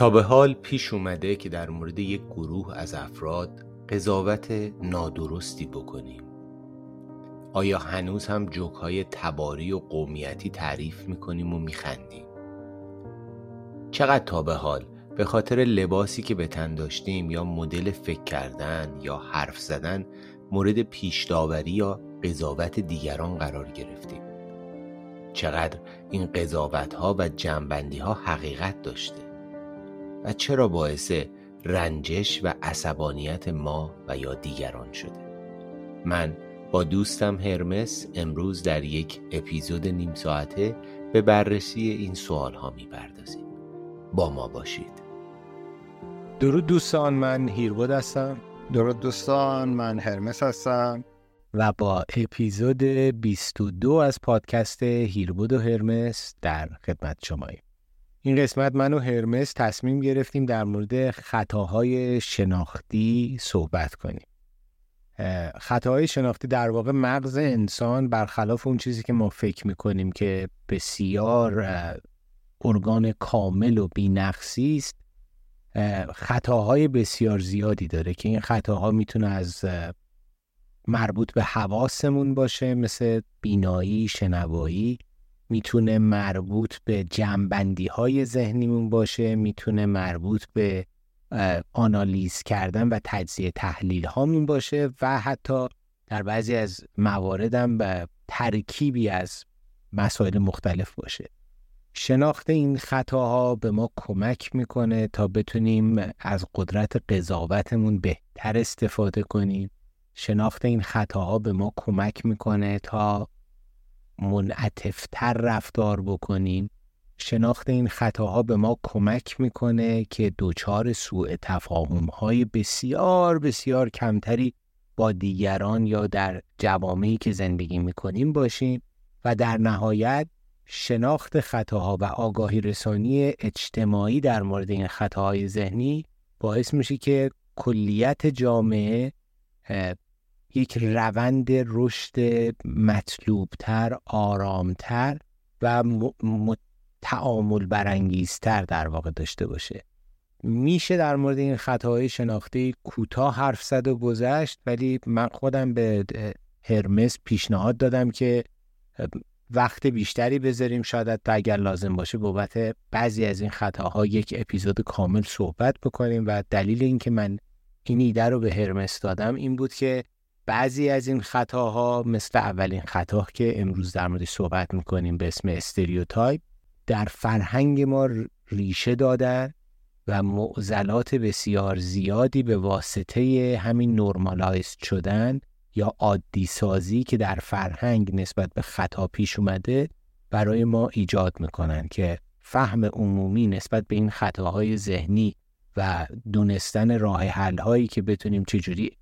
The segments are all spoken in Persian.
تا به حال پیش اومده که در مورد یک گروه از افراد قضاوت نادرستی بکنیم. آیا هنوز هم جوک های تباری و قومیتی تعریف می‌کنیم و میخندیم؟ چقدر تا به حال به خاطر لباسی که به تن داشتیم یا مدل فکر کردن یا حرف زدن مورد پیش داوری یا قضاوت دیگران قرار گرفتیم؟ چقدر این قضاوت ها و جنبندی ها حقیقت داشته؟ و چرا باعث رنجش و عصبانیت ما و یا دیگران شده. من با دوستم هرمس امروز در یک اپیزود نیم ساعته به بررسی این سوال ها می بردازیم با ما باشید. درود دوستان من هیربود هستم. درود دوستان من هرمس هستم. و با اپیزود 22 از پادکست هیربود و هرمس در خدمت شماییم. این قسمت من و هرمس تصمیم گرفتیم در مورد خطاهای شناختی صحبت کنیم. خطاهای شناختی در واقع مغز انسان برخلاف اون چیزی که ما فکر می‌کنیم که بسیار ارگان کامل و بینقصی است خطاهای بسیار زیادی داره که این خطاها می‌تونه از مربوط به حواسمون باشه مثل بینایی، شنوایی. می‌تونه مربوط به جنبندی های ذهنیمون باشه می‌تونه مربوط به آنالیز کردن و تجزیه تحلیل هامون باشه و حتی در بعضی از مواردم به ترکیبی از مسائل مختلف باشه. شناخت این خطاها به ما کمک می‌کنه تا بتونیم از قدرت قضاوتمون بهتر استفاده کنیم. شناخت این خطاها به ما کمک می‌کنه تا منعتفتر رفتار بکنیم. شناخت این خطاها به ما کمک می‌کنه که دوچار سوء تفاهم های بسیار بسیار کمتری با دیگران یا در جوامعی که زندگی می‌کنیم باشیم و در نهایت شناخت خطاها و آگاهی رسانی اجتماعی در مورد این خطاهای ذهنی باعث میشه که کلیت جامعه یک روند رشد مطلوبتر، آرامتر و تعامل برانگیزتر در واقع داشته باشه. میشه در مورد این خطاهای شناختی کوتاه حرف زد و گذشت ولی من خودم به هرمس پیشنهاد دادم که وقت بیشتری بذاریم. شاید تا اگر لازم باشه بابت بعضی از این خطاها یک اپیزود کامل صحبت بکنیم. و دلیل اینکه من این ایده رو به هرمس دادم این بود که بعضی از این خطاها مثل اولین خطا که امروز در مورد صحبت می‌کنیم به اسم stereotype در فرهنگ ما ریشه دارن و معضلات بسیار زیادی به واسطه همین normalize شدن یا عادی سازی که در فرهنگ نسبت به خطا پیش اومده برای ما ایجاد می‌کنن که فهم عمومی نسبت به این خطاهای ذهنی و دونستن راه حل هایی که بتونیم چجوری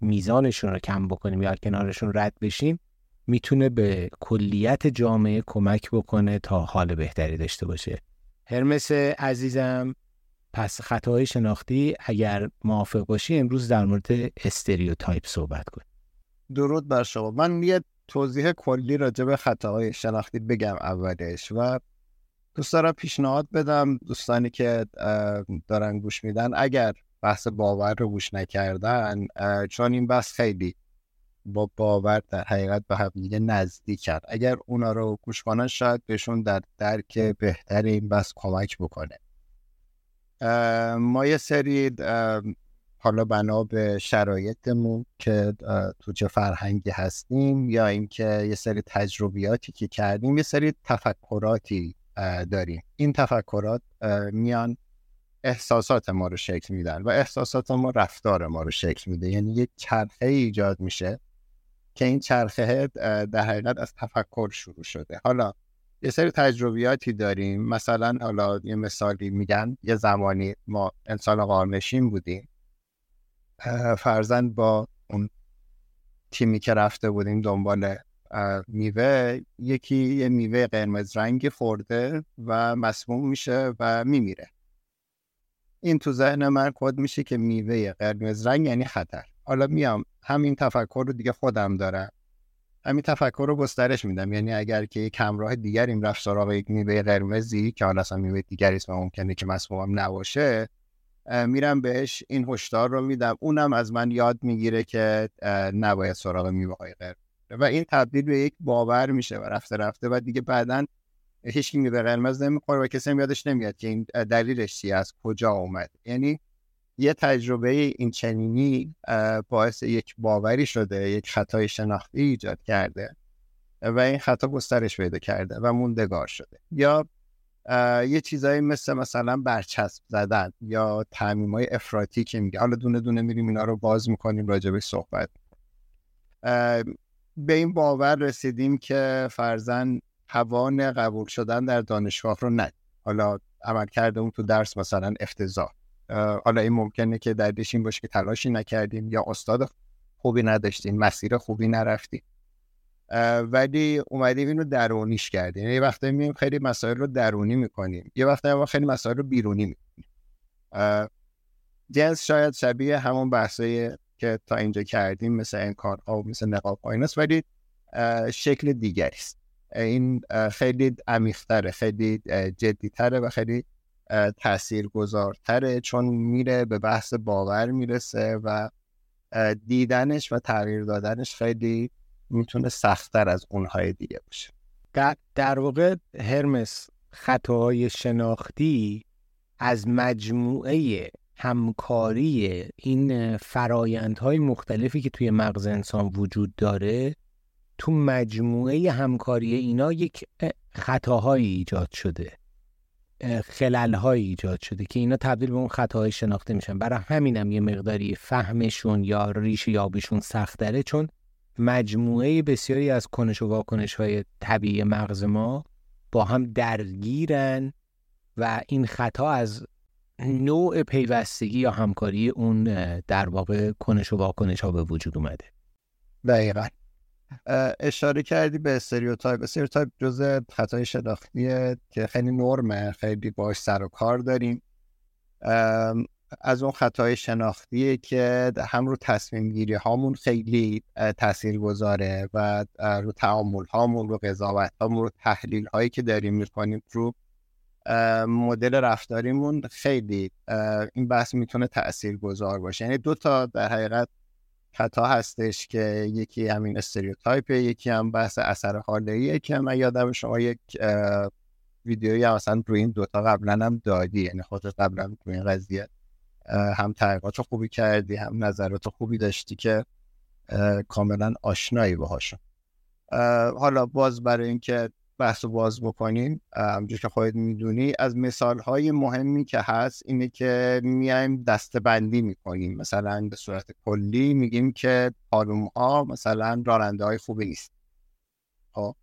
میزانشون رو کم بکنیم یا کنارشون رد بشیم می‌تونه به کلیت جامعه کمک بکنه تا حال بهتری داشته باشه. هرمس عزیزم پس خطاهای شناختی اگر موافق باشی امروز در مورد استریوتایپ صحبت کنیم درود بر شما. من یه توضیح کلی راجع به خطاهای شناختی بگم اولش و دوست دارم پیشنهاد بدم دوستانی که دارن گوش میدن. اگر بحث باور رو گوش نکردن چون این بحث خیلی با باور در حقیقت به هم دیگه نزدیکن اگر اونا رو گوش کنن شاید بهشون در درک بهتر این بس کمک بکنه. ما یه سری حالا بنا به شرایطمون که تو چه فرهنگی هستیم یا اینکه یه سری تجربیاتی که کردیم یه سری تفکراتی داریم. این تفکرات میان احساسات ما رو شکل میدن و احساسات ما رفتار ما رو شکل میده. یعنی یک چرخه ایجاد میشه که این چرخه در حقیقت از تفکر شروع شده. حالا یه سری تجربیاتی داریم. مثلا حالا یه مثالی میگن یه زمانی ما انسان قارنشین بودیم. فرزند با اون تیمی که رفته بودیم دنبال میوه یکی یه میوه قرمز رنگی خورده و مسموم میشه و میمیره. این تو ذهن من کد میشه که میوه قرمز رنگ یعنی خطر. حالا میام همین تفکر رو دیگه خودم دارم. همین تفکر رو گسترش میدم. یعنی اگر که یک همراه دیگریم رفت سراغ یک میوه قرمزی که حالا اصلا میوه دیگری اسم ممکنه که مسموم نباشه میرم بهش این هشدار رو میدم. اونم از من یاد می‌گیره که نباید سراغ میوه های قرمز. و این تبدیل به یک باور میشه و رفته رفته و دیگه بعدا هیچ کی میوه قرمز نمی‌خوره و کسی هم یادش نمیاد که این دلیلش چی از کجا اومد. یعنی یه تجربه این چنینی باعث یک باوری شده یک خطای شناختی ایجاد کرده و این خطا گسترش پیدا کرده و موندگار شده. یا یه چیزایی مثل مثلا برچسب زدن یا تعمیم های افراطی که میگه. حالا دونه دونه میریم اینا رو باز می‌کنیم راجبش صحبت. به این باور رسیدیم که فرزن توان قبول شدن در دانشگاه رو ند حالا عمل کرده اون تو درس مثلا افتضاح. حالا این ممکنه که دردش این باشه که تلاشی نکردیم یا استاد خوبی نداشتیم مسیر خوبی نرفتیم ولی اومدیم اینو درونیش کردیم. یعنی یه وقتا مییم خیلی مسائل رو درونی می‌کنیم. یه وقتا خیلی مسائل رو بیرونی می‌کنیم. جنس شاید شبیه همون بحثایی که تا اینجا کردیم مثل انکارها و مثل نقاب ولی شکل دیگری است. این خیلی عمیقتره خیلی جدیتره و خیلی تاثیرگذارتره چون میره به بحث باور می‌رسه و دیدنش و تغییر دادنش خیلی می‌تونه سختتر از اونهای دیگه باشه. در واقع هرمس خطاهای شناختی از مجموعه همکاری این فرایندهای مختلفی که توی مغز انسان وجود داره تو مجموعه همکاری اینا یک خطاهایی ایجاد شده. خللهایی ایجاد شده که اینا تبدیل به اون خطاهای شناخته میشن. برای همینم یه مقداری فهمشون یا ریش یابشون سخت داره چون مجموعه بسیاری از کنش و واکنش های طبیعی مغز ما با هم درگیرن و این خطا از نوع پیوستگی یا همکاری اون در واقع کنش و واکنش ها به وجود اومده. دقیقا. اشاره کردی به stereotype. stereotype جزء خطای شناختیه که خیلی نرمه. خیلی باش سر و کار داریم. از اون خطای شناختیه که هم رو تصمیم گیری هامون خیلی تاثیر گذاره و رو تعامل هامون رو قضاوت هامون رو تحلیل هایی که داریم می‌کنیم رو مدل رفتاریمون خیلی این بحث می‌تونه تأثیر گذار باشه. یعنی دو تا در حقیقت خطا هستش که یکی همین استریوتایپه یکی هم بحث اثر حاله که من یادم شما یک ویدیویی هم اصلا روی این دوتا قبلا هم دادی یعنی خود قبلا روی این قضیه هم تحقیقات خوبی کردی هم نظرات خوبی داشتی که کاملا آشنایی باهاشون. حالا باز برای اینکه بحث رو باز بکنیم همجور که خودت می‌دونی. از مثال های مهمی که هست اینه که میایم دستبندی می‌کنیم. مثلا به صورت کلی میگیم که خانوم ها مثلا راننده های خوبی نیست. خب؟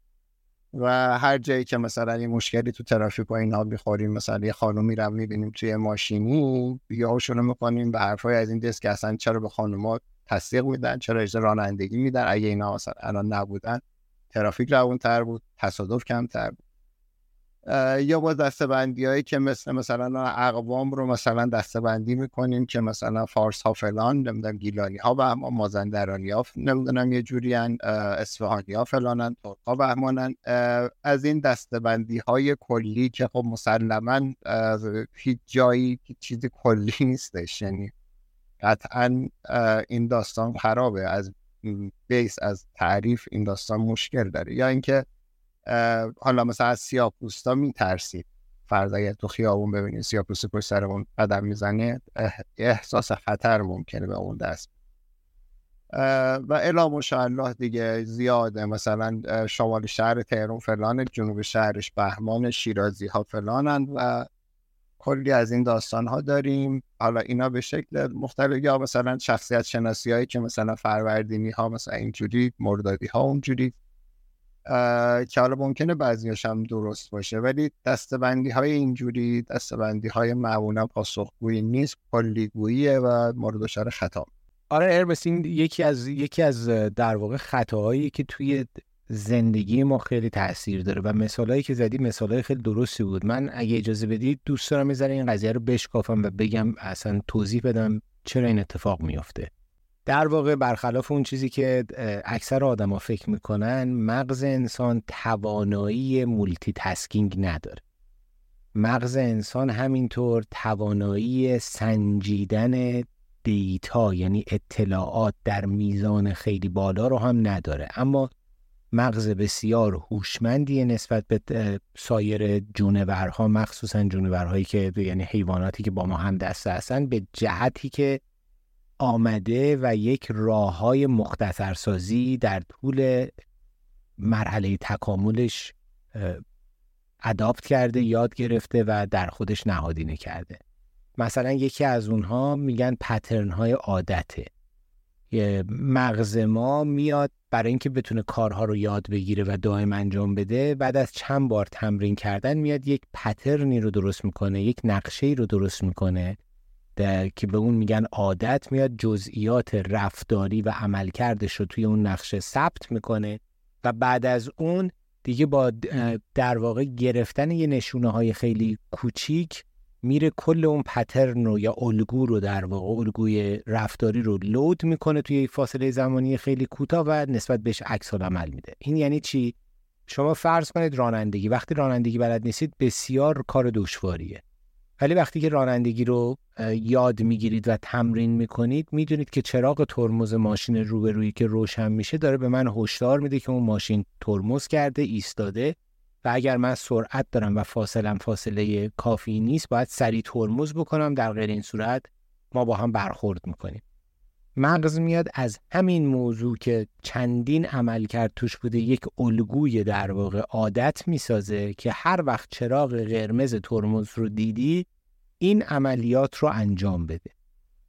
و هر جایی که مثلا یه مشکلی تو ترافیک و اینا می‌خوریم مثلا یه خانومی رو می‌بینیم توی ماشینی یا شروع می‌کنیم به حرفای از این دست که اصلا چرا به خانوما تصدیق میدن چرا اجازه رانندگی میدن اگه اینا مثلا الان نبودن. ترافیک روونتر بود تصادف کمتر بود. یا با دستبندی هایی که مثل مثلا اقوام رو مثلا دستبندی می‌کنیم که مثلا فارس ها فلان نمی‌دونم گیلانی ها و مازندرانی ها نمی‌دونم یه جوری اصفهانی ها فلانن ترک ها از این دستبندی های کلی که خب مسلما هیچ جایی چیز کلی نیستش. یعنی قطعا این داستان خرابه. از بیس از تعریف این داستان مشکل داره. یا اینکه حالا مثلا از سیاپوستا میترسید فرض اگر تو خیابون ببینید سیاپوست پشت سرمون قدم می‌زنه احساس خطر ممکنه به اون دست. و الا مشالله دیگه زیاده. مثلا شمال شهر تهران فلان جنوب شهرش بهمان شیرازی ها فلانن و کلی از این داستان ها داریم. حالا اینا به شکل مختلف یا مثلا شخصیت شناسی هایی که مثلا فروردینی ها مثلا اینجوری مردادی ها اونجوری که حالا ممکنه بعضیاش هم درست باشه. ولی دستبندی های اینجوری دستبندی های معمولا پاسخگویی نیست کلیگوییه و مورد خطا. آره این یکی از یکی از در واقع خطاهایی که توی زندگی ما خیلی تاثیر داره و مثالهایی که زدی مثالهای خیلی درستی بود. من اگه اجازه بدید دوست دارم یه این قضیه رو بشکافم و بگم اصلا توضیح بدم چرا این اتفاق میافته. در واقع برخلاف اون چیزی که اکثر آدما فکر می‌کنن مغز انسان توانایی multitasking نداره. مغز انسان همینطور توانایی سنجیدن data یعنی اطلاعات در میزان خیلی بالا رو هم نداره. اما مغز بسیار هوشمندی نسبت به سایر جونورها مخصوصا جونورهایی که یعنی حیواناتی که با ما هم دسته هستن به جهتی که آمده و یک راه های مختصرسازی در طول مرحله تکاملش اداپت کرده یاد گرفته و در خودش نهادینه کرده. مثلا یکی از اونها میگن پترن های عادته. مغز ما میاد برای اینکه بتونه کارها رو یاد بگیره و دائم انجام بده بعد از چند بار تمرین کردن میاد یک پترنی رو درست می‌کنه یک نقشه رو درست می‌کنه که به اون میگن عادت میاد جزئیات رفتاری و عملکردش رو توی اون نقشه ثبت می‌کنه و بعد از اون دیگه با در واقع گرفتن یه نشونه های خیلی کوچیک میره کل اون پترن رو یا الگو رو در واقع الگوی رفتاری رو لود می‌کنه توی فاصله زمانی خیلی کوتاه و نسبت بهش عکس عمل میده. این یعنی چی؟ شما فرض کنید رانندگی. وقتی رانندگی بلد نیستید بسیار کار دشواریه. ولی وقتی که رانندگی رو یاد می‌گیرید و تمرین می‌کنید می‌دونید که چراغ ترمز ماشین روبرویی که روشن میشه داره به من هشدار میده که اون ماشین ترمز کرده ایستاده. و اگر من سرعت دارم و فاصلم فاصله کافی نیست باید سریع ترمز بکنم. در غیر این صورت ما با هم برخورد می‌کنیم. مغز میاد از همین موضوع که چندین عمل کرد توش بوده یک الگوی در واقع عادت می‌سازه که هر وقت چراغ قرمز ترمز رو دیدی این عملیات رو انجام بده.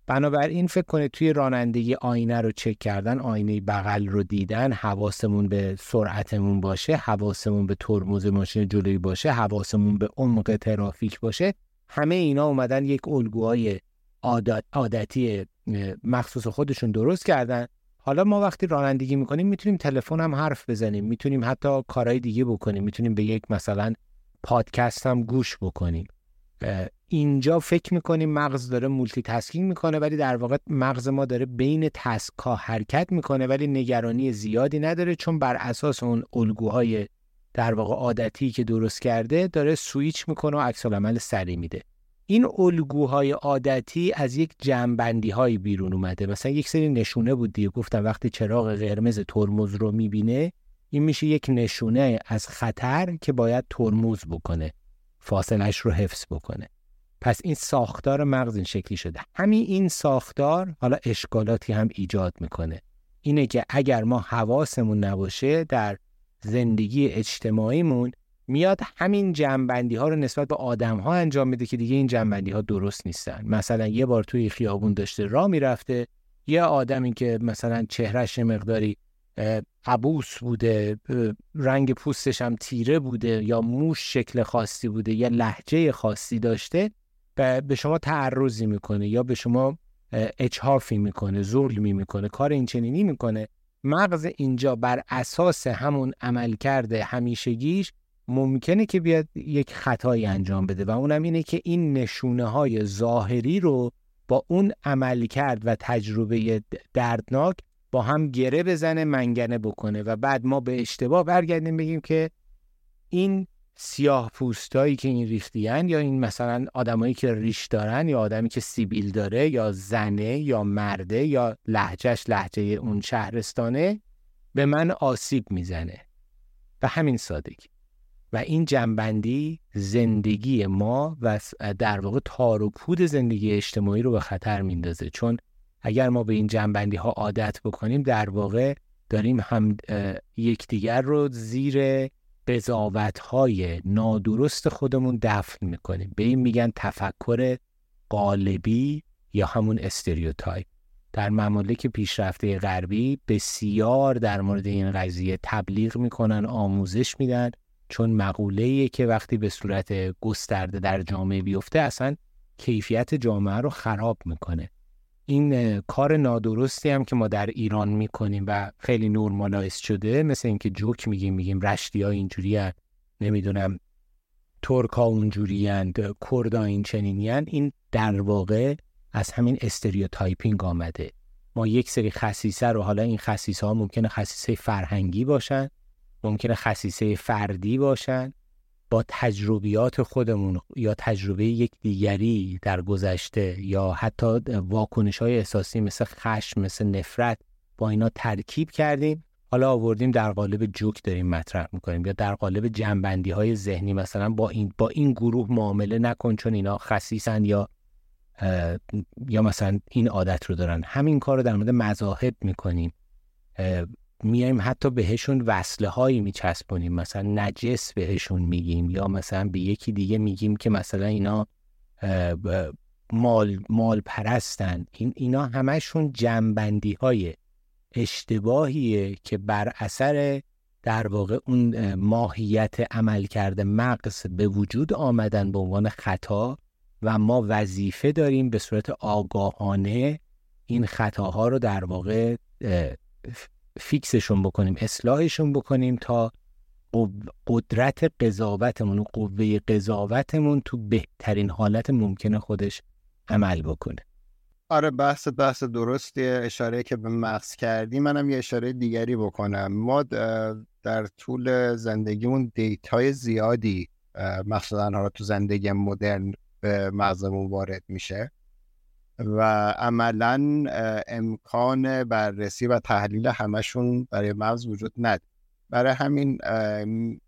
بنابراین فکر کنید توی رانندگی آینه رو چک کردن آینه بغل رو دیدن حواسمون به سرعتمون باشه حواسمون به ترمز ماشین جلویی باشه حواسمون به عمق ترافیک باشه همه اینا اومدن یک الگوهای عادت، عادتی مخصوص خودشون درست کردن. حالا ما وقتی رانندگی می‌کنیم می‌تونیم تلفن هم حرف بزنیم می‌تونیم حتی کارهای دیگه بکنیم می‌تونیم به یک مثلا پادکست هم گوش بکنیم. اینجا فکر می‌کنیم مغز داره multitasking می‌کنه ولی در واقع مغز ما داره بین task حرکت می‌کنه ولی نگرانی زیادی نداره چون بر اساس اون الگوهای در واقع عادتی که درست کرده داره سویچ می‌کنه و عکس العمل سریع میده. این الگوهای عادتی از یک جمع‌بندی های بیرون اومده. مثلا یک سری نشونه بود دیگه. گفتم وقتی چراغ قرمز ترمز رو می‌بینه این میشه یک نشونه از خطر که باید ترمز بکنه فاصلش رو حفظ بکنه. پس این ساختار مغز این شکلی شده. همین این ساختار حالا اشکالاتی هم ایجاد می‌کنه. اینه که اگر ما حواسمون نباشه در زندگی اجتماعیمون میاد همین جنبندی ها رو نسبت به آدم ها انجام میده که دیگه این جنبندی ها درست نیستن. مثلا یه بار توی خیابون داشته راه می‌رفته یه آدمی که مثلا چهرش مقداری عبوس بوده رنگ پوستش هم تیره بوده یا موش شکل خاصی بوده یا لحجه خاصی داشته به شما تعرضی می‌کنه یا به شما اچهافی می‌کنه ظلمی می‌کنه کار این چنینی می‌کنه. مغز اینجا بر اساس همون عملکرد همیشگیش ممکنه که بیاد یک خطایی انجام بده و اونم اینه که این نشونه های ظاهری رو با اون عمل کرد و تجربه دردناک با هم گره بزنه منگنه بکنه و بعد ما به اشتباه برگردیم بگیم که این سیاه پوستایی که این ریختیان یا این مثلا آدمایی که ریش دارن یا آدمی که سیبیل داره یا زنه یا مرده یا لحجهش لحجه اون شهرستانه به من آسیب می‌زنه. و همین سادگی. و این جنبندی زندگی ما و در واقع تار و پود زندگی اجتماعی رو به خطر میندازه. چون اگر ما به این جنبندی ها عادت بکنیم در واقع داریم هم یکدیگر رو زیر قضاوت های نادرست خودمون دفن می‌کنیم. به این میگن تفکر قالبی یا همون استریوتایپ. در ممالک پیشرفته غربی بسیار در مورد این قضیه تبلیغ می‌کنن آموزش میدن چون مقوله که وقتی به صورت گسترده در جامعه بیفته اصلا کیفیت جامعه رو خراب می‌کنه. این کار نادرستی هم که ما در ایران می‌کنیم و خیلی normalize شده مثل اینکه جوک میگیم میگیم رشتی ها اینجوری نمی‌دونم ترک ها اونجوری کردا این چنینی این در واقع از همین stereotyping آمده. ما یک سری خصیصه رو حالا این خصیصه ها ممکنه خصیصه فرهنگی باشن ممکنه خصیصه فردی باشن. با تجربیات خودمون یا تجربه یک دیگری در گذشته یا حتی واکنش های احساسی مثل خشم مثل نفرت با اینا ترکیب کردیم. حالا آوردیم در قالب جوک داریم مطرح می‌کنیم یا در قالب جنبندی های ذهنی مثلا با این با این گروه معامله نکن چون اینا خصیصن یا یا مثلا این عادت رو دارن. همین کار رو در مورد مذاهب می‌کنیم. میایم حتی بهشون وصله هایی میچسبونیم. مثلا نجس بهشون میگیم یا مثلا به یکی دیگه میگیم که مثلا اینا مال مال پرستن این اینا همشون جنبندی های اشتباهیه که بر اثر در واقع اون ماهیت عمل کرده مغز به وجود آمدن به عنوان خطا و ما وظیفه داریم به صورت آگاهانه این خطاها رو در واقع فیکسشون بکنیم اصلاحشون بکنیم تا قدرت قضاوتمون و قوه قضاوتمون تو بهترین حالت ممکنه خودش عمل بکنه. آره بحث بحث درستی اشاره که به مغز کردی منم یه اشاره دیگری بکنم. ما در طول زندگیمون دیت های زیادی مخصوصا حالا تو زندگی مدرن به مغزمون وارد میشه. و عملا امکان بررسی و تحلیل همشون برای مغز وجود نداره. برای همین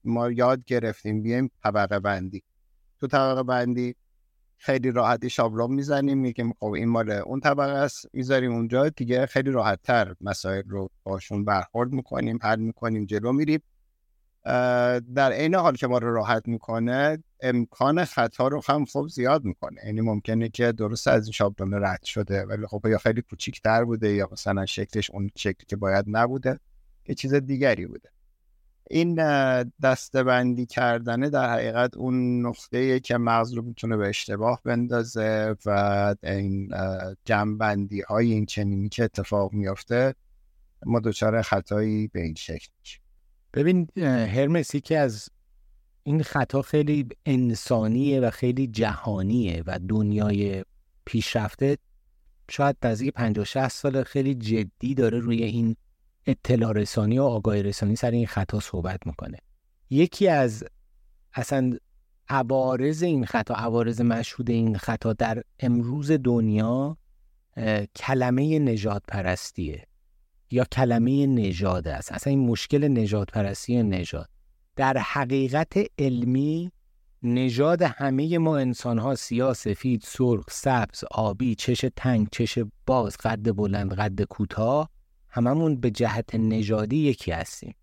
ما یاد گرفتیم بیایم طبقه بندی. تو طبقه بندی خیلی راحتی شابلون می‌زنیم میگیم خب این مال اون طبقه است می‌ذاریم اونجا دیگه خیلی راحت تر مسائل رو باشون برخورد می‌کنیم حل می‌کنیم جلو میریم. در عین حال که ما رو راحت می‌کنه امکان خطا رو هم خب زیاد می‌کنه. یعنی ممکنه که درست از این شابلون رد شده ولی خب یا خیلی کوچیکتر بوده یا مثلا شکلش اون شکلی که باید نبوده یه چیز دیگری بوده. این دستبندی کردنه در حقیقت اون نقطه که مغز رو می‌تونه به اشتباه بندازه و این جمعبندی های این چنینی که اتفاق میافته ما دچار خطایی به این شکل میشیم. ببین هرمسی که از این خطا خیلی انسانیه و خیلی جهانیه و دنیای پیشرفته شاید نزدیک 50 60 سال خیلی جدی داره روی این اطلاع رسانی و آگاهی رسانی سر این خطا صحبت می‌کنه. یکی از اصلا عوارض این خطا عوارض مشهود این خطا در امروز دنیا کلمه نجات پرستیه یا کلمه نژاد است. اصلا این مشکل نجات پرستی نژاد. در حقیقت علمی نژاد همه ما انسان ها سیاه سفید سرخ سبز آبی چش تنگ چش باز قد بلند قد کوتاه هممون به جهت نژادی یکی هستیم.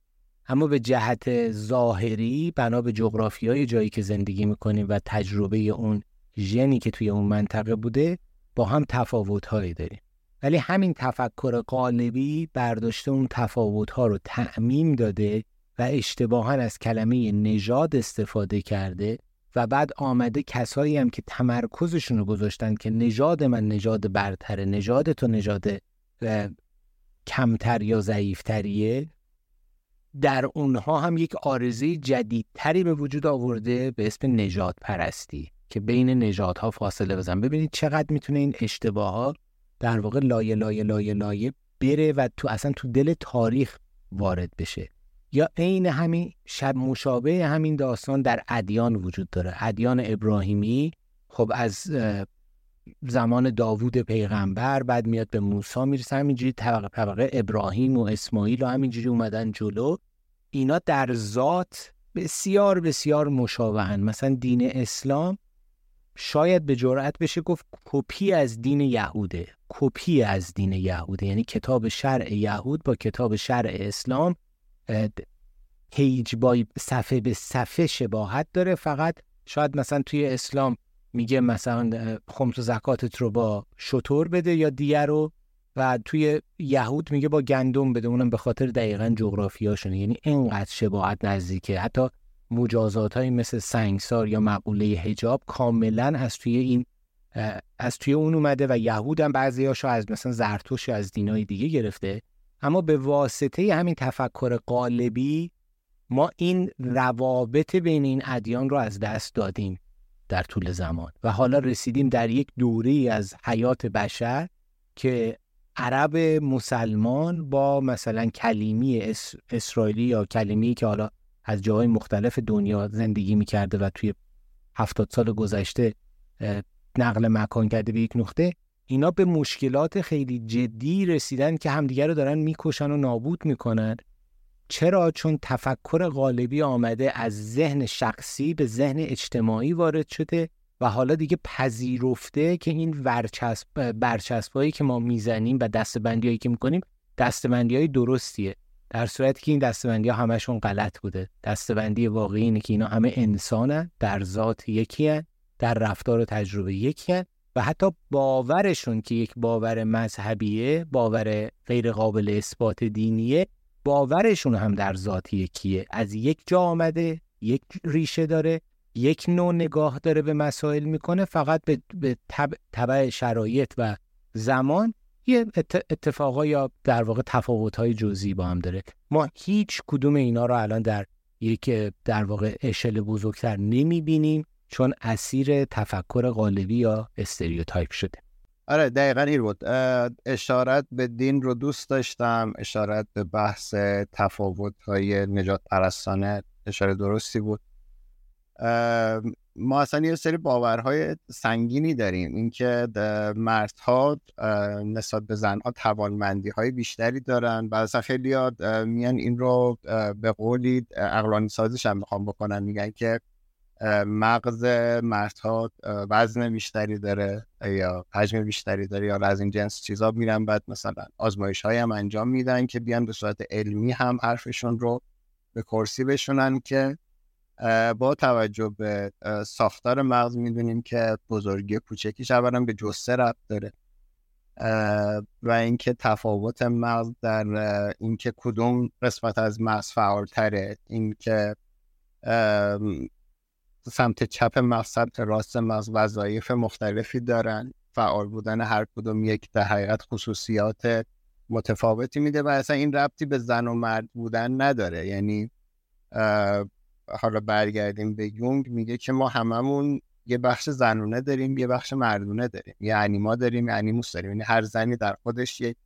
اما به جهت ظاهری بنا به های جایی که زندگی می‌کنیم و تجربه اون ژنی که توی اون منطقه بوده با هم تفاوتهایی داریم. ولی همین تفکر قالبی برداشته اون تفاوتها رو تعمیم داده و اشتباها از کلمه نژاد استفاده کرده و بعد آمده کسایی هم که تمرکزشون رو گذاشتن که نژاد من نژاد برتره نژاد تو نژاد کمتر یا ضعیفتریه در اونها هم یک آرزه جدیدتری به وجود آورده به اسم نجات پرستی که بین نژادها فاصله بزن. ببینید چقدر می‌تونه این اشتباهات در واقع لایه لایه لایه لایه بره و تو اصلا تو دل تاریخ وارد بشه. یا عین همین شب مشابه همین داستان در ادیان وجود داره. ادیان ابراهیمی خب از زمان داوود پیغمبر بعد میاد به موسی می‌رسه. همینجوری طبقه طبقه ابراهیم و اسماعیل و همینجوری اومدن جلو. اینا در ذات بسیار بسیار مشابهن. مثلا دین اسلام شاید به جرأت بشه گفت کپی از دین یهوده. کپی از دین یهوده یعنی کتاب شرع یهود با کتاب شرع اسلام page با صفحه به صفحه شباهت داره. فقط شاید مثلا توی اسلام میگه مثلا خمس و زکاتت رو با شتر بده یا دیه رو و توی یهود میگه با گندم بده. اونم به خاطر دقیقا جغرافیاشونه. یعنی اینقدر شباهت نزدیکه. حتی مجازات های مثل سنگسار یا مقوله هجاب کاملا از توی این از توی اون اومده و یهود هم بعضی هاشو از مثلا زرتوش از دینای دیگه گرفته. اما به واسطه همین تفکر قالبی ما این روابط بین این ادیان رو از دست دادیم در طول زمان. و حالا رسیدیم در یک دوره از حیات بشر که عرب مسلمان با مثلا کلیمی اسرائیلی یا کلیمی که حالا از جاهای مختلف دنیا زندگی می‌کرده و توی هفتاد سال گذشته نقل مکان کرده به یک نقطه اینا به مشکلات خیلی جدی رسیدن که همدیگر رو دارن می‌کشن و نابود می‌کنن. چرا؟ چون تفکر غالبی آمده از ذهن شخصی به ذهن اجتماعی وارد شده و حالا دیگه پذیرفته که این ورچسب برچسبایی که ما می‌زنیم و دستبندی که می‌کنیم دستبندی های درستیه. در صورتی که این دستبندی ها همشون غلط بوده. دستبندی واقعی اینه که اینا همه انسانن در ذات یکی در رفتار و تجربه یکی و حتی باورشون که یک باور مذهبیه باور غیر قابل اثبات دینیه باورشون هم در ذات یکیه. از یک جا آمده یک ریشه داره یک نوع نگاه داره به مسائل می‌کنه فقط به, به طبع شرایط و زمان یه اتفاقا یا در واقع تفاوت‌های جزئی با هم داره. ما هیچ کدوم اینا رو الان در یک در واقع اشل بزرگتر نمی‌بینیم. چون اسیر تفکر غالبی یا استریوتایپ شده. آره دقیقا این بود. اشارت به دین رو دوست داشتم اشارت به بحث تفاوت های نجات پرستانه اشاره درستی بود. ما اصلا یه سری باورهای سنگینی داریم. اینکه مردها نسبت به زنها توانمندی های بیشتری دارن و اصلا خیلی میان این رو به قولی اقلانی سازش هم می‌خوام بکنن. میگن که مغز مردها وزن بیشتری داره یا حجم بیشتری داره یا از این جنس چیزا میرن. بعد مثلا آزمایش های هم انجام میدن که بیان به صورت علمی هم حرفشون رو به کرسی بشونن که با توجه به ساختار مغز می‌دونیم که بزرگی کوچکیش اولا به جسه ربط داره. و اینکه تفاوت مغز در اینکه کدوم قسمت از مغز فعالتره اینکه سمت چپ سمت راست مغز وظایف مختلفی دارن. فعال بودن هر کدوم یک در حقیقت خصوصیات متفاوتی میده و اصلا این ربطی به زن و مرد بودن نداره. یعنی حالا برگردیم به یونگ میگه که ما هممون یه بخش زنونه داریم یه بخش مردونه داریم. یه انیما داریم یه انیموس داریم. یعنی هر زنی در خودش یک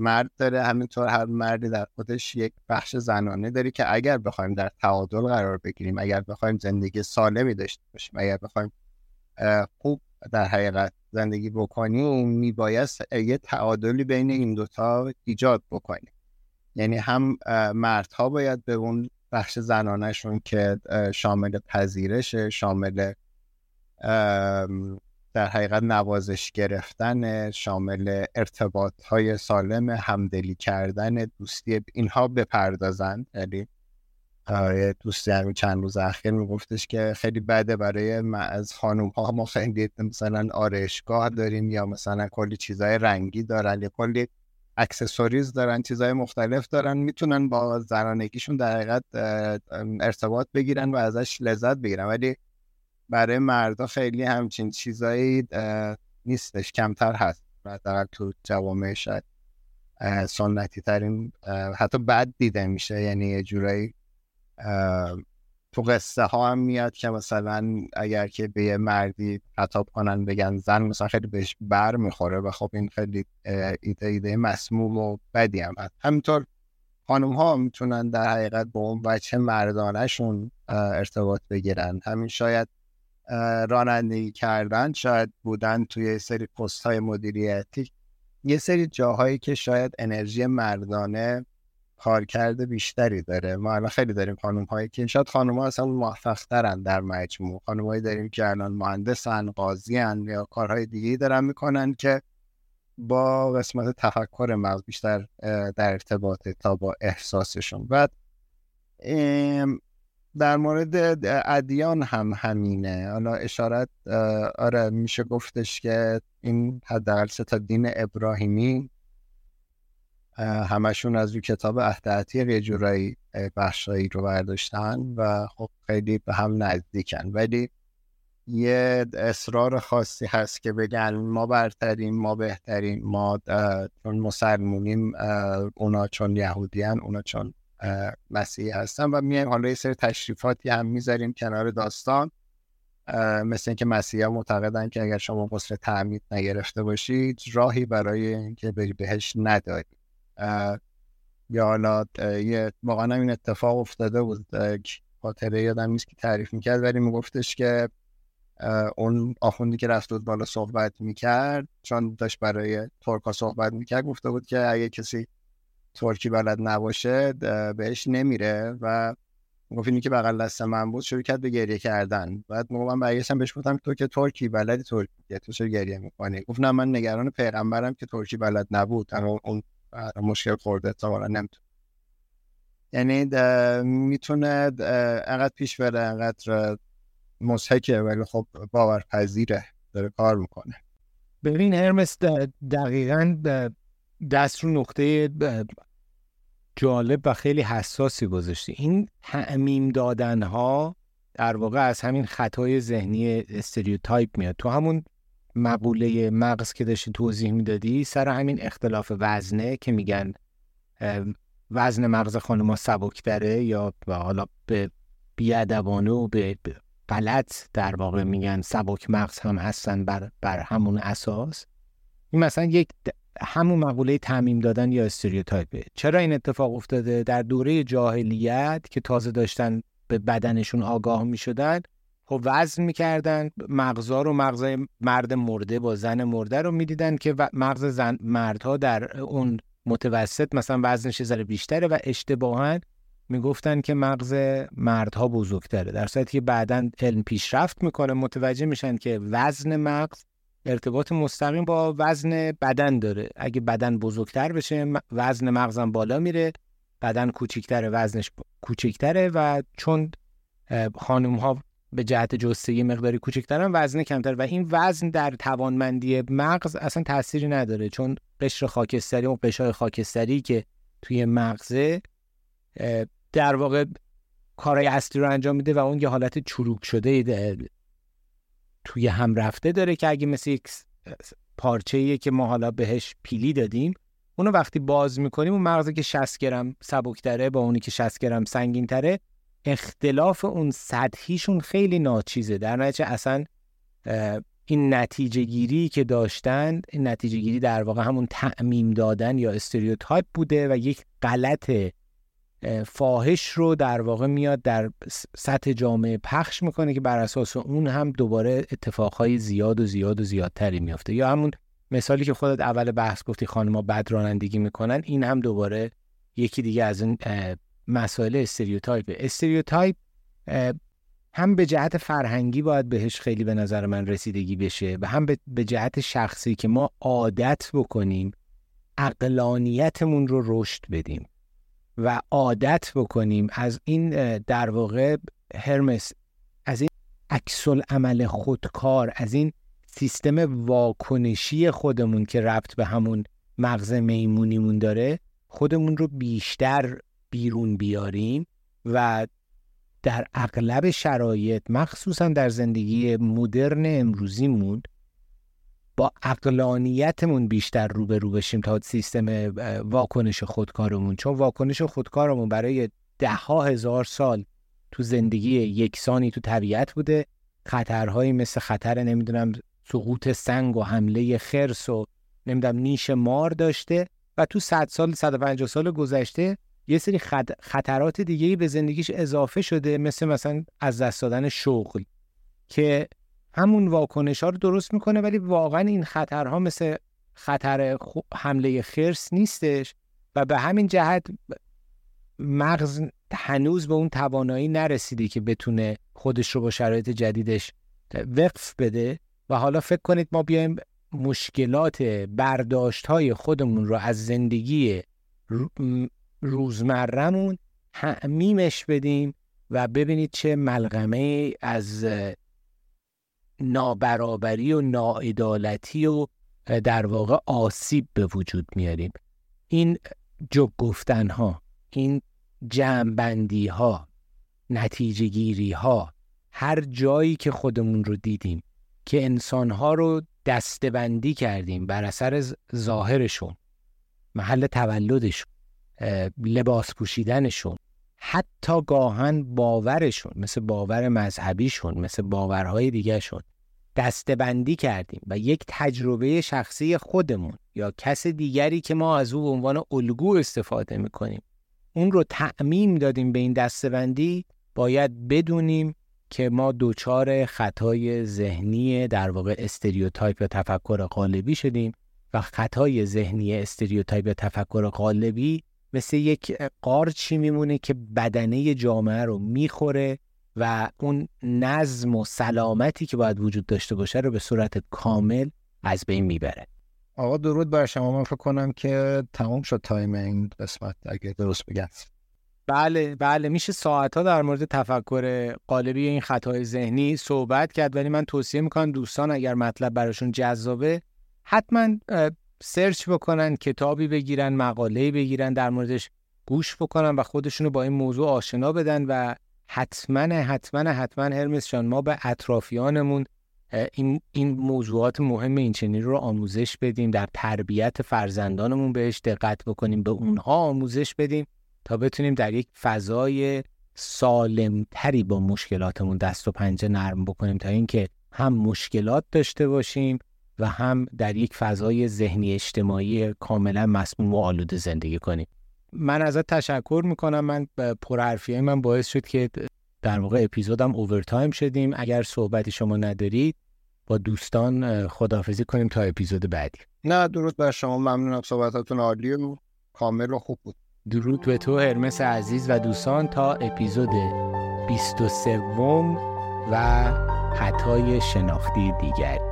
مرد داره همینطور هر مردی در خودش یک بخش زنانه داره که اگر بخوایم در تعادل قرار بگیریم اگر بخوایم زندگی سالمی داشته باشیم اگر بخوایم خوب در حقیقت زندگی بکنیم میبایست یه تعادلی بین این دوتا ایجاد بکنیم. یعنی هم مردها باید به اون بخش زنانهشون که شامل پذیرش شامل در حقیقت نوازش گرفتن شامل ارتباط های سالم همدلی کردن دوستی اینها بپردازند. یعنی دوستی همین چند روز اخیر میگفتش که خیلی بده برای از خانوم ها ما خیلی مثلا آرشگاه داریم یا مثلا کلی چیزای رنگی دارن یا کلی اکسسوریز دارن چیزهای مختلف دارن می‌تونن با زنانگیشون در حقیقت ارتباط بگیرن و ازش لذت بگیرن. ولی برای مردا خیلی همچین چیزایی نیستش. کمتر هست. حداقل تو جوامع شاید سنتی ترین حتی بد دیده میشه. یعنی یه جورایی تو قصه ها هم میاد که مثلا اگر که به یه مردی خطاب کنن بگن زن مثلا خیلی بهش بر می‌خوره و خب این خیلی ایده ایده مسموم و بدی هم هست. همینطور خانم ها می‌تونن در حقیقت با اون بچه مردانشون ارتباط بگیرن. همین شاید رانندگی کردن شاید بودن توی سری پست های مدیریتی. یه سری جاهایی که شاید انرژی مردانه کارکرد بیشتری داره. ما الان خیلی داریم خانم هایی که شاید خانم ها اصلا موفق در مجموع. خانم هایی داریم که الان مهندسن قاضی یا کارهای دیگه دارن می‌کنن که با قسمت تفکر مغز بیشتر در ارتباطه تا با احساسشون. بعد در مورد ادیان هم همینه. حالا اشارت آره میشه گفتش که این حداقل تا دین ابراهیمی همشون از روی کتاب اهدعتی یه جورایی بخشایی رو برداشتن و خب خیلی به هم نزدیکن. ولی یه اصرار خاصی هست که بگن ما برتریم ما بهتریم ما چون مسلمونیم اونا چون یهودیان اونا چون مسیحی هستن و میایم حالا یه سری تشریفاتی هم می‌ذاریم کنار داستان. مثل اینکه مسیحا معتقدن که اگر شما غسل تعمید نگرفته باشید راهی برای اینکه بری بهش نداری. یا حالا یه واقعا این اتفاق افتاده بود. خاطره یادم نیست که تعریف می‌کرد ولی میگفتش که اون آخوندی که رفت بود بالا صحبت می‌کرد چون داشت برای ترکا صحبت می‌کرد گفته بود که اگه کسی ترکی بلد نباشه بهش نمیره و گفت اینی که بغل دست من بود شروع کرد به گریه کردن. بعد موقع من برگشتم بهش گفتم تو که ترکی بلدی ترکی تو چرا گریه می‌کنی؟ گفت نه من نگران پیغمبرم که ترکی بلد نبود. اما اون مشکل خورده تا نمی‌تونه یعنی می‌تونه انقدر پیش بره انقدر مسحکه ولی خب باورپذیره. داره کار می‌کنه. ببین هرمس دقیقا دست رو نقطه جالب و خیلی حساسی گذاشتی. این تعمیم دادن ها در واقع از همین خطای ذهنی استریوتایپ میاد. تو همون مقوله مغز که داشتی توضیح می‌دادی سر همین اختلاف وزنه که میگن وزن مغز خانما سبکتره یا حالا به بیادبانه و به غلط در واقع میگن سبک مغز هم هستن بر, بر همون اساس. این مثلا یک همون مقوله تعمیم دادن یا استریوتایپه. چرا این اتفاق افتاده؟ در دوره جاهلیت که تازه داشتن به بدنشون آگاه می‌شدن خب وزن می‌کردن مغزا رو مغزای مرد مرده با زن مرده رو می‌دیدن که مغز زن مردها در اون متوسط مثلا وزنش ذره بیشتره و اشتباها می‌گفتن که مغز مردها بزرگتره. در صورتی که بعدا علم پیشرفت می‌کنه متوجه میشن که وزن مغز ارتباط مستقیم با وزن بدن داره. اگه بدن بزرگتر بشه وزن مغزم بالا میره بدن کوچیکتره وزنش کوچیکتره و چون خانم ها به جهت جستگی مقداری کوچکترن وزن کمتر. و این وزن در توانمندی مغز اصلا تأثیری نداره. چون قشر خاکستری و قشای خاکستری که توی مغزه در واقع کارهای اصلی رو انجام میده و اون یه حالت چروک شده توی هم رفته داره که اگه مثل یک پارچه که ما حالا بهش پیلی دادیم اونو وقتی باز می‌کنیم اون مغزی که 60 گرم سبکتره با اونی که 60 گرم سنگین تره اختلاف اون سطحیشون خیلی ناچیزه. در نتیجه اصلا این نتیجه گیری که داشتن این نتیجه گیری در واقع همون تعمیم دادن یا استریوتایپ بوده و یک غلط فاحش رو در واقع میاد در سطح جامعه پخش می‌کنه که بر اساس اون هم دوباره اتفاقهای زیاد و زیاد و زیادتری میافته. یا همون مثالی که خودت اول بحث گفتی خانم‌ها بد رانندگی می‌کنن این هم دوباره یکی دیگه از این مسائل stereotype. stereotype هم به جهت فرهنگی باید بهش خیلی به نظر من رسیدگی بشه و هم به جهت شخصی که ما عادت بکنیم اقلانیتمون رو رشد بدیم. و عادت بکنیم از این در واقع هرمس از این عکس عمل خودکار از این سیستم واکنشی خودمون که ربط به همون مغز میمونیمون داره خودمون رو بیشتر بیرون بیاریم و در اغلب شرایط مخصوصا در زندگی مدرن امروزیمون با اقلانیتمون بیشتر روبرو بشیم تا سیستم واکنش خودکارمون. چون واکنش خودکارمون برای ده ها هزار سال تو زندگی یکسانی تو طبیعت بوده. خطرهایی مثل خطر نمی‌دونم سقوط سنگ و حمله خرس و نمی‌دونم نیش مار داشته و تو 100 سال 150 سال گذشته یه سری خطرات دیگه به زندگیش اضافه شده مثل مثلا از دست دادن شغل که همون واکنش ها رو درست می‌کنه ولی واقعا این خطرها مثل خطر حمله خرس نیستش و به همین جهت مغز هنوز به اون توانایی نرسیده که بتونه خودش رو با شرایط جدیدش وقف بده. و حالا فکر کنید ما بیایم مشکلات برداشت های خودمون رو از زندگی روزمرهمون تعمیمش بدیم و ببینید چه ملغمه از نابرابری و ناعدالتی و در واقع آسیب به وجود میاریم. این جب گفتن ها این جمعبندی ها نتیجه گیری ها هر جایی که خودمون رو دیدیم که انسان ها رو دستبندی کردیم بر اثر ظاهرشون محل تولدشون لباس پوشیدنشون حتی گاهن باورشون مثل باور مذهبیشون مثل باورهای دیگهشون دستبندی کردیم و یک تجربه شخصی خودمون یا کس دیگری که ما از او به عنوان الگو استفاده می‌کنیم اون رو تعمیم دادیم به این دستبندی باید بدونیم که ما دوچار خطای ذهنی در واقع استریوتایپ یا تفکر قالبی شدیم و خطای ذهنی stereotype یا تفکر قالبی مثل یک قارچی میمونه که بدنه جامعه رو می‌خوره و اون نظم و سلامتی که باید وجود داشته باشه رو به صورت کامل از بین می‌بره. آقا درود بر شما. من فکر کنم که تمام شد time این قسمت اگه درست بگم. بله بله. میشه ساعت ها در مورد تفکر قالبی این خطای ذهنی صحبت کرد ولی من توصیه می‌کنم دوستان اگر مطلب براشون جذابه حتما سرچ بکنن کتابی بگیرن مقاله‌ای بگیرن در موردش گوش بکنن و خودشونو با این موضوع آشنا بدن و حتما حتما حتما هرمس ما به اطرافیانمون این, این موضوعات مهم این رو آموزش بدیم در تربیت فرزندانمون بهش دقت بکنیم به اونها آموزش بدیم تا بتونیم در یک فضای سالمتری با مشکلاتمون دست و پنجه نرم بکنیم تا اینکه هم مشکلات داشته باشیم و هم در یک فضای ذهنی اجتماعی کاملا مسموم و آلوده زندگی کنیم. من ازت تشکر می‌کنم. من پرحرفی من باعث شد که در واقع اپیزودم اوورتایم شدیم. اگر صحبتی شما ندارید با دوستان خداحافظی کنیم تا اپیزود بعدی. نه درود بر شما. ممنونم. صحبتاتون عالی و کامل و خوب بود. درود به تو هرمس عزیز و دوستان. تا اپیزود 23 و خطای شناختی دیگر.